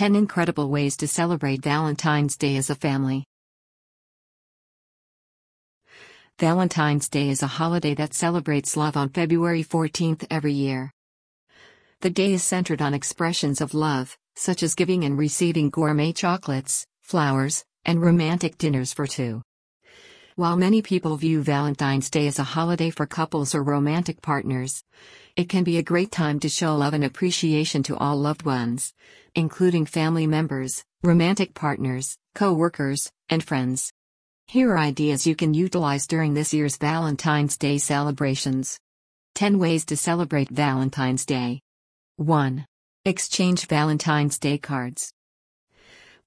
10 Incredible Ways to Celebrate Valentine's Day as a Family. Valentine's Day is a holiday that celebrates love on February 14th every year. The day is centered on expressions of love, such as giving and receiving gourmet chocolates, flowers, and romantic dinners for two. While many people view Valentine's Day as a holiday for couples or romantic partners, it can be a great time to show love and appreciation to all loved ones, including family members, romantic partners, co workers, and friends. Here are ideas you can utilize during this year's Valentine's Day celebrations 10 ways to celebrate Valentine's Day. 1. Exchange Valentine's Day cards.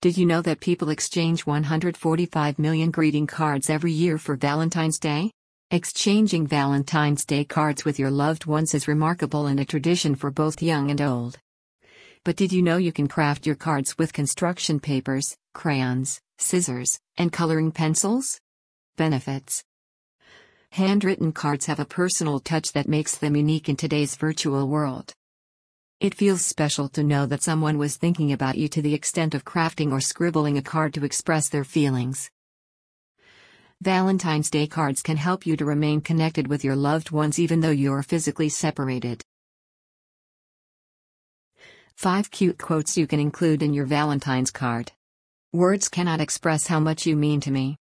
Did you know that people exchange 145 million greeting cards every year for Valentine's Day? Exchanging Valentine's Day cards with your loved ones is remarkable and a tradition for both young and old. But did you know you can craft your cards with construction papers, crayons, scissors, and coloring pencils? Benefits Handwritten cards have a personal touch that makes them unique in today's virtual world. It feels special to know that someone was thinking about you to the extent of crafting or scribbling a card to express their feelings. Valentine's Day cards can help you to remain connected with your loved ones even though you are physically separated. 5 cute quotes you can include in your Valentine's card. Words cannot express how much you mean to me.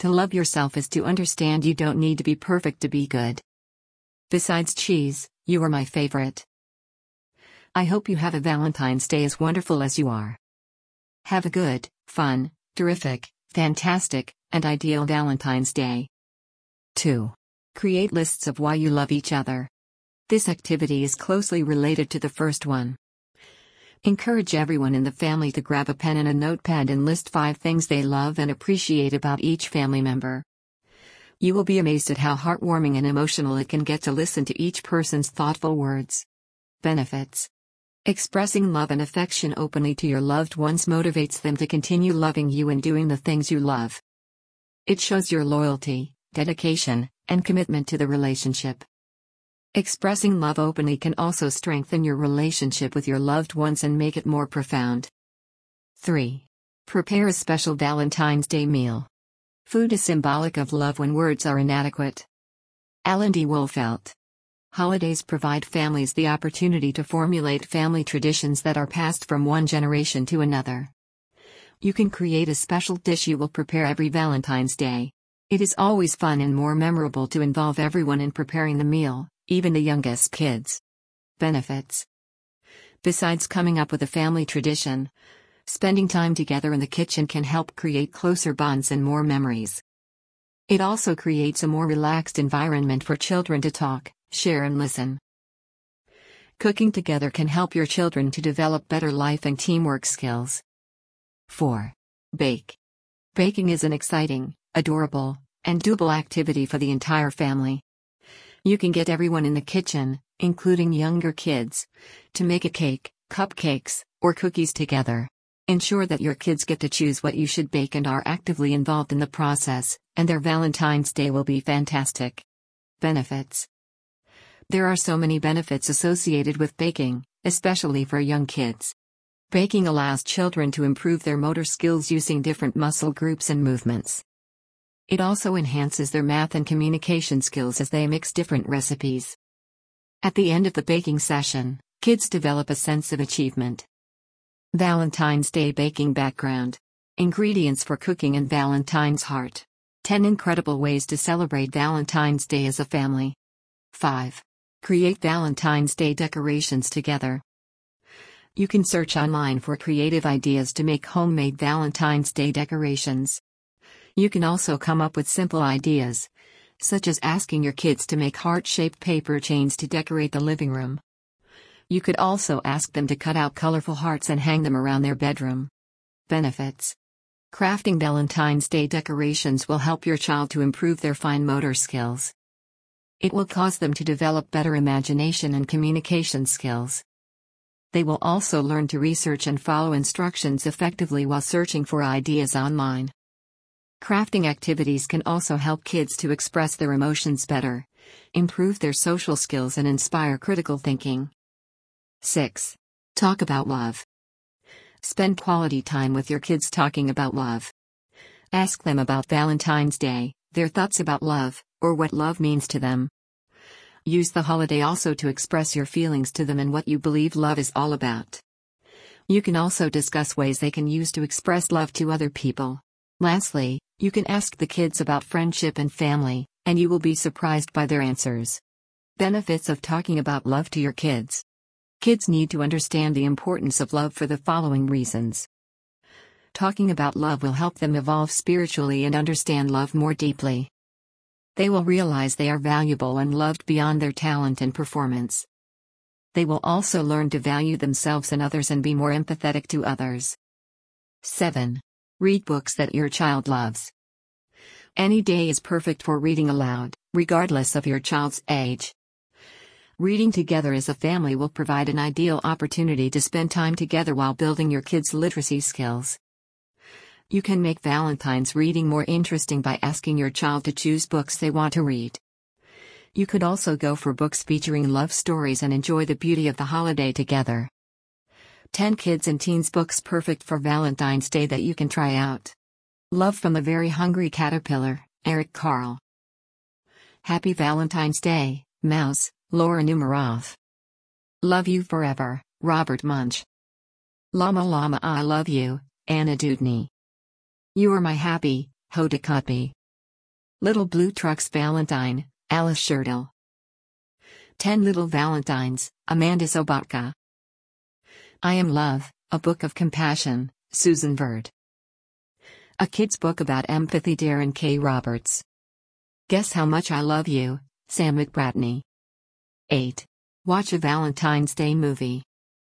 To love yourself is to understand you don't need to be perfect to be good. Besides cheese, you are my favorite. I hope you have a Valentine's Day as wonderful as you are. Have a good, fun, terrific, fantastic, and ideal Valentine's Day. 2. Create lists of why you love each other. This activity is closely related to the first one. Encourage everyone in the family to grab a pen and a notepad and list five things they love and appreciate about each family member. You will be amazed at how heartwarming and emotional it can get to listen to each person's thoughtful words. Benefits Expressing love and affection openly to your loved ones motivates them to continue loving you and doing the things you love. It shows your loyalty, dedication, and commitment to the relationship. Expressing love openly can also strengthen your relationship with your loved ones and make it more profound. 3. Prepare a special Valentine's Day meal. Food is symbolic of love when words are inadequate. Alan D. Wolfelt Holidays provide families the opportunity to formulate family traditions that are passed from one generation to another. You can create a special dish you will prepare every Valentine's Day. It is always fun and more memorable to involve everyone in preparing the meal, even the youngest kids. Benefits Besides coming up with a family tradition, spending time together in the kitchen can help create closer bonds and more memories. It also creates a more relaxed environment for children to talk, share and listen. Cooking together can help your children to develop better life and teamwork skills. 4. Bake. Baking is an exciting, adorable, and doable activity for the entire family. You can get everyone in the kitchen, including younger kids, to make a cake, cupcakes, or cookies together. Ensure that your kids get to choose what you should bake and are actively involved in the process, and their Valentine's Day will be fantastic. Benefits there are so many benefits associated with baking, especially for young kids. Baking allows children to improve their motor skills using different muscle groups and movements. It also enhances their math and communication skills as they mix different recipes. At the end of the baking session, kids develop a sense of achievement. Valentine's Day Baking Background Ingredients for Cooking and Valentine's Heart 10 Incredible Ways to Celebrate Valentine's Day as a Family. 5. Create Valentine's Day decorations together. You can search online for creative ideas to make homemade Valentine's Day decorations. You can also come up with simple ideas, such as asking your kids to make heart shaped paper chains to decorate the living room. You could also ask them to cut out colorful hearts and hang them around their bedroom. Benefits Crafting Valentine's Day decorations will help your child to improve their fine motor skills. It will cause them to develop better imagination and communication skills. They will also learn to research and follow instructions effectively while searching for ideas online. Crafting activities can also help kids to express their emotions better, improve their social skills, and inspire critical thinking. 6. Talk about love. Spend quality time with your kids talking about love. Ask them about Valentine's Day, their thoughts about love, or what love means to them. Use the holiday also to express your feelings to them and what you believe love is all about. You can also discuss ways they can use to express love to other people. Lastly, you can ask the kids about friendship and family, and you will be surprised by their answers. Benefits of talking about love to your kids. Kids need to understand the importance of love for the following reasons. Talking about love will help them evolve spiritually and understand love more deeply. They will realize they are valuable and loved beyond their talent and performance. They will also learn to value themselves and others and be more empathetic to others. 7. Read books that your child loves. Any day is perfect for reading aloud, regardless of your child's age. Reading together as a family will provide an ideal opportunity to spend time together while building your kids' literacy skills. You can make Valentine's reading more interesting by asking your child to choose books they want to read. You could also go for books featuring love stories and enjoy the beauty of the holiday together. 10 Kids and Teens Books Perfect for Valentine's Day that you can try out. Love from the Very Hungry Caterpillar, Eric Carle. Happy Valentine's Day, Mouse, Laura Numeroff. Love You Forever, Robert Munsch. Llama Llama I Love You, Anna Dewdney. You Are My Happy, Hoda Kotb. Little Blue Trucks Valentine, Alice Schertle. Ten Little Valentines, Amanda Sobotka. I Am Love, A Book of Compassion, Susan Verde. A Kid's Book About Empathy Darren K. Roberts. Guess How Much I Love You, Sam McBratney. 8. Watch a Valentine's Day movie.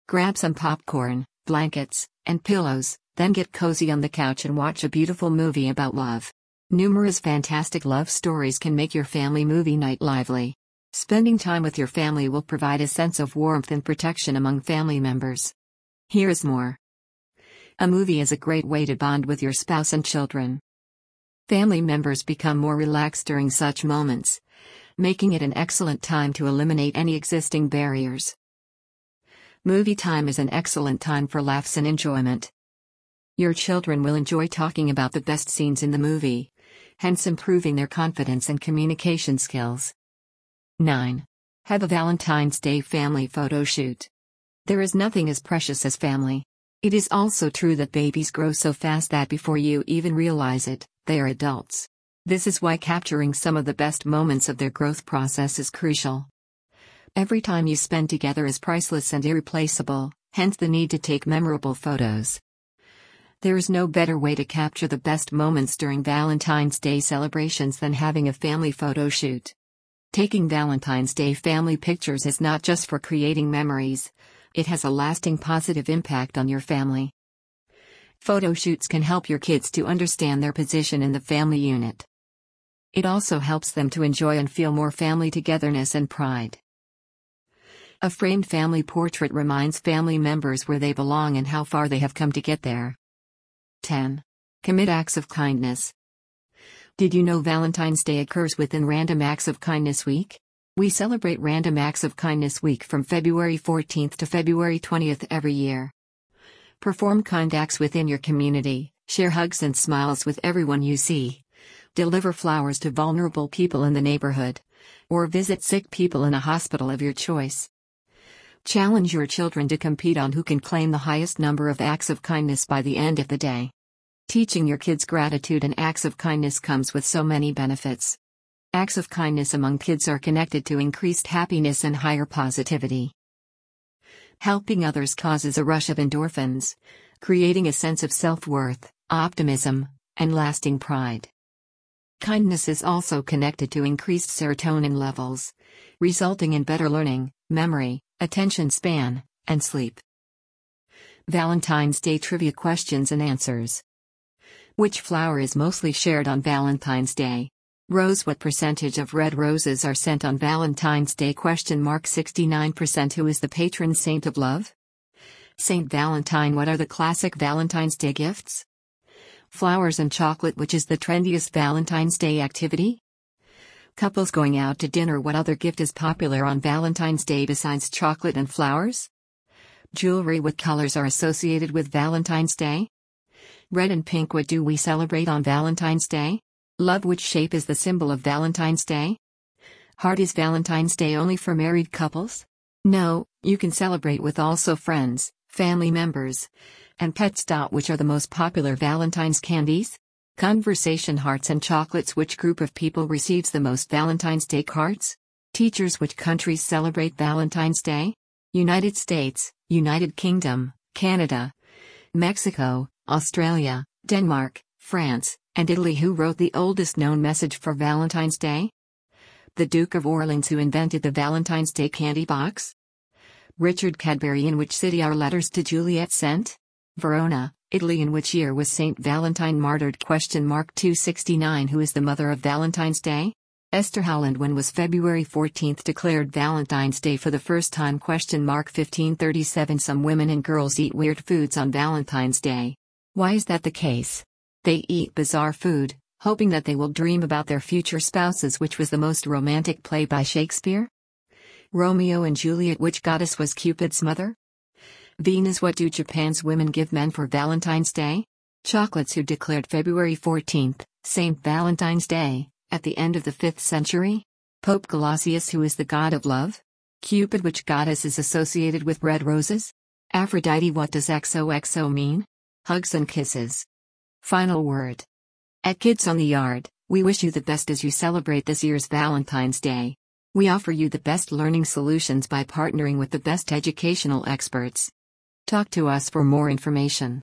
Grab some popcorn, blankets, and pillows, then get cozy on the couch and watch a beautiful movie about love. Numerous fantastic love stories can make your family movie night lively. Spending time with your family will provide a sense of warmth and protection among family members. Here is more. A movie is a great way to bond with your spouse and children. Family members become more relaxed during such moments, making it an excellent time to eliminate any existing barriers. Movie time is an excellent time for laughs and enjoyment. Your children will enjoy talking about the best scenes in the movie hence improving their confidence and communication skills. 9. Have a Valentine's Day family photo shoot. There is nothing as precious as family. It is also true that babies grow so fast that before you even realize it, they are adults. This is why capturing some of the best moments of their growth process is crucial. Every time you spend together is priceless and irreplaceable, hence the need to take memorable photos. There is no better way to capture the best moments during Valentine's Day celebrations than having a family photo shoot. Taking Valentine's Day family pictures is not just for creating memories, it has a lasting positive impact on your family. Photo shoots can help your kids to understand their position in the family unit. It also helps them to enjoy and feel more family togetherness and pride. A framed family portrait reminds family members where they belong and how far they have come to get there. 10. Commit acts of kindness. Did you know Valentine's Day occurs within Random Acts of Kindness Week? We celebrate Random Acts of Kindness Week from February 14th to February 20th every year. Perform kind acts within your community, share hugs and smiles with everyone you see. Deliver flowers to vulnerable people in the neighborhood. Or visit sick people in a hospital of your choice. Challenge your children to compete on who can claim the highest number of acts of kindness by the end of the day. Teaching your kids gratitude and acts of kindness comes with so many benefits. Acts of kindness among kids are connected to increased happiness and higher positivity. Helping others causes a rush of endorphins, creating a sense of self worth, optimism, and lasting pride. Kindness is also connected to increased serotonin levels, resulting in better learning, memory, attention span, and sleep. Valentine's Day Trivia Questions and Answers Which flower is mostly shared on Valentine's Day? Rose What percentage of red roses are sent on Valentine's Day? Question mark 69% Who is the patron saint of love? Saint Valentine What are the classic Valentine's Day gifts? Flowers and chocolate Which is the trendiest Valentine's Day activity? Couples going out to dinner What other gift is popular on Valentine's Day besides chocolate and flowers? Jewelry What colors are associated with Valentine's Day? Red and pink What do we celebrate on Valentine's Day? Love Which shape is the symbol of Valentine's Day? Heart Is Valentine's Day only for married couples? No, you can celebrate with also friends, family members, and pets. Which are the most popular Valentine's candies? Conversation Hearts and Chocolates Which group of people receives the most Valentine's Day cards? Teachers Which countries celebrate Valentine's Day? United States, United Kingdom, Canada, Mexico, Australia, Denmark, France, and Italy. Who wrote the oldest known message for Valentine's Day? The Duke of Orleans, who invented the Valentine's Day candy box? Richard Cadbury. In which city are letters to Juliet sent? Verona, Italy. In which year was Saint Valentine martyred? Question mark 269 Who is the mother of Valentine's Day? Esther Howland when was February 14 declared Valentine's Day for the first time question mark 1537 Some women and girls eat weird foods on Valentine's Day. Why is that the case? They eat bizarre food, hoping that they will dream about their future spouses which was the most romantic play by Shakespeare? Romeo and Juliet Which goddess was Cupid's mother? Venus What do Japan's women give men for Valentine's Day? Chocolates who declared February 14th, St. Valentine's Day. At the end of the 5th century? Pope Gelasius, who is the god of love? Cupid, which goddess is associated with red roses? Aphrodite, what does XOXO mean? Hugs and kisses. Final word. At Kids on the Yard, we wish you the best as you celebrate this year's Valentine's Day. We offer you the best learning solutions by partnering with the best educational experts. Talk to us for more information.